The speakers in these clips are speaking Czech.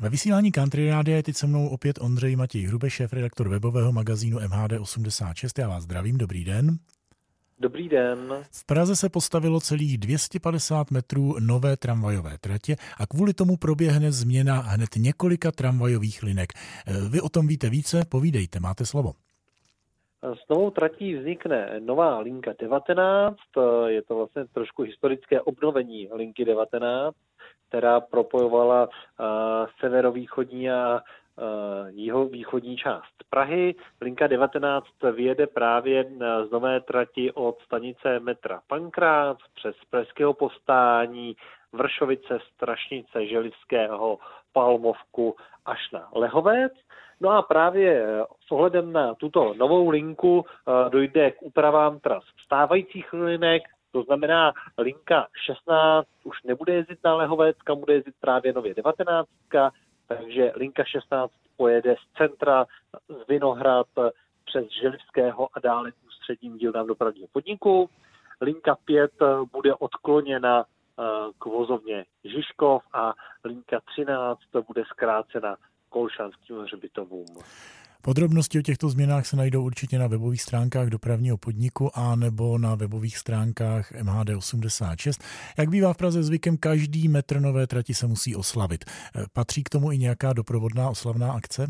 Ve vysílání Country Rádia je teď se mnou opět Ondřej Matěj Hrube, šéf redaktor webového magazínu MHD86. Já vás zdravím, dobrý den. Dobrý den. V Praze se postavilo celých 250 metrů nové tramvajové tratě a kvůli tomu proběhne změna hned několika tramvajových linek. Vy o tom víte více, povídejte, máte slovo. S novou tratí vznikne nová linka 19, je to vlastně trošku historické obnovení linky 19, která propojovala severovýchodní a jihovýchodní část Prahy. Linka 19 vyjede právě z nové trati od stanice metra Pankrát přes Pražského postání, Vršovice, Strašnice, Želivského, Palmovku až na Lehovec. No a právě s ohledem na tuto novou linku dojde k úpravám tras stávajících linek, to znamená, linka 16 už nebude jezdit na Lehovec, kam bude jezdit právě nově 19, takže linka 16 pojede z centra, z Vinohrad přes Želivského a dále k ústředním dílnám dopravního podniku. Linka 5 bude odkloněna eh, k vozovně Žižkov a linka 13 bude zkrácena Kolšanským hřbitovům. Podrobnosti o těchto změnách se najdou určitě na webových stránkách dopravního podniku a nebo na webových stránkách MHD86. Jak bývá v Praze zvykem, každý metr nové trati se musí oslavit. Patří k tomu i nějaká doprovodná oslavná akce?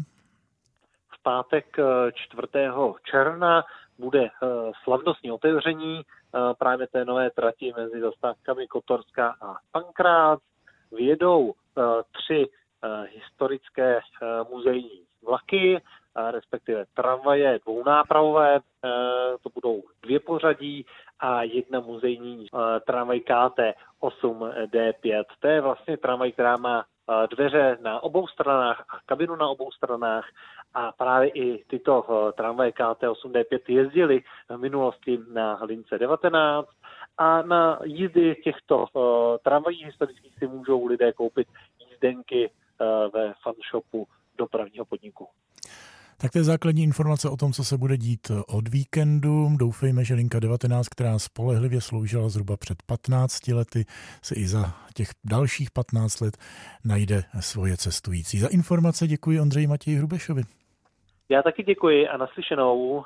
V pátek 4. Eh, června bude eh, slavnostní otevření eh, právě té nové trati mezi zastávkami Kotorská a Pankrát. Vyjedou tři historické muzejní vlaky, respektive tramvaje dvounápravové, eh, to budou dvě pořadí a jedna muzejní eh, tramvaj KT 8D5. To je vlastně tramvaj, která má eh, dveře na obou stranách a kabinu na obou stranách a právě i tyto tramvaje KT8D5 jezdily v minulosti na lince 19 a na jízdy těchto tramvají historických si můžou lidé koupit jízdenky ve fanshopu dopravního podniku. Tak to je základní informace o tom, co se bude dít od víkendu. Doufejme, že linka 19, která spolehlivě sloužila zhruba před 15 lety, se i za těch dalších 15 let najde svoje cestující. Za informace děkuji Ondřeji Matěji Hrubešovi. Já taky děkuji a naslyšenou.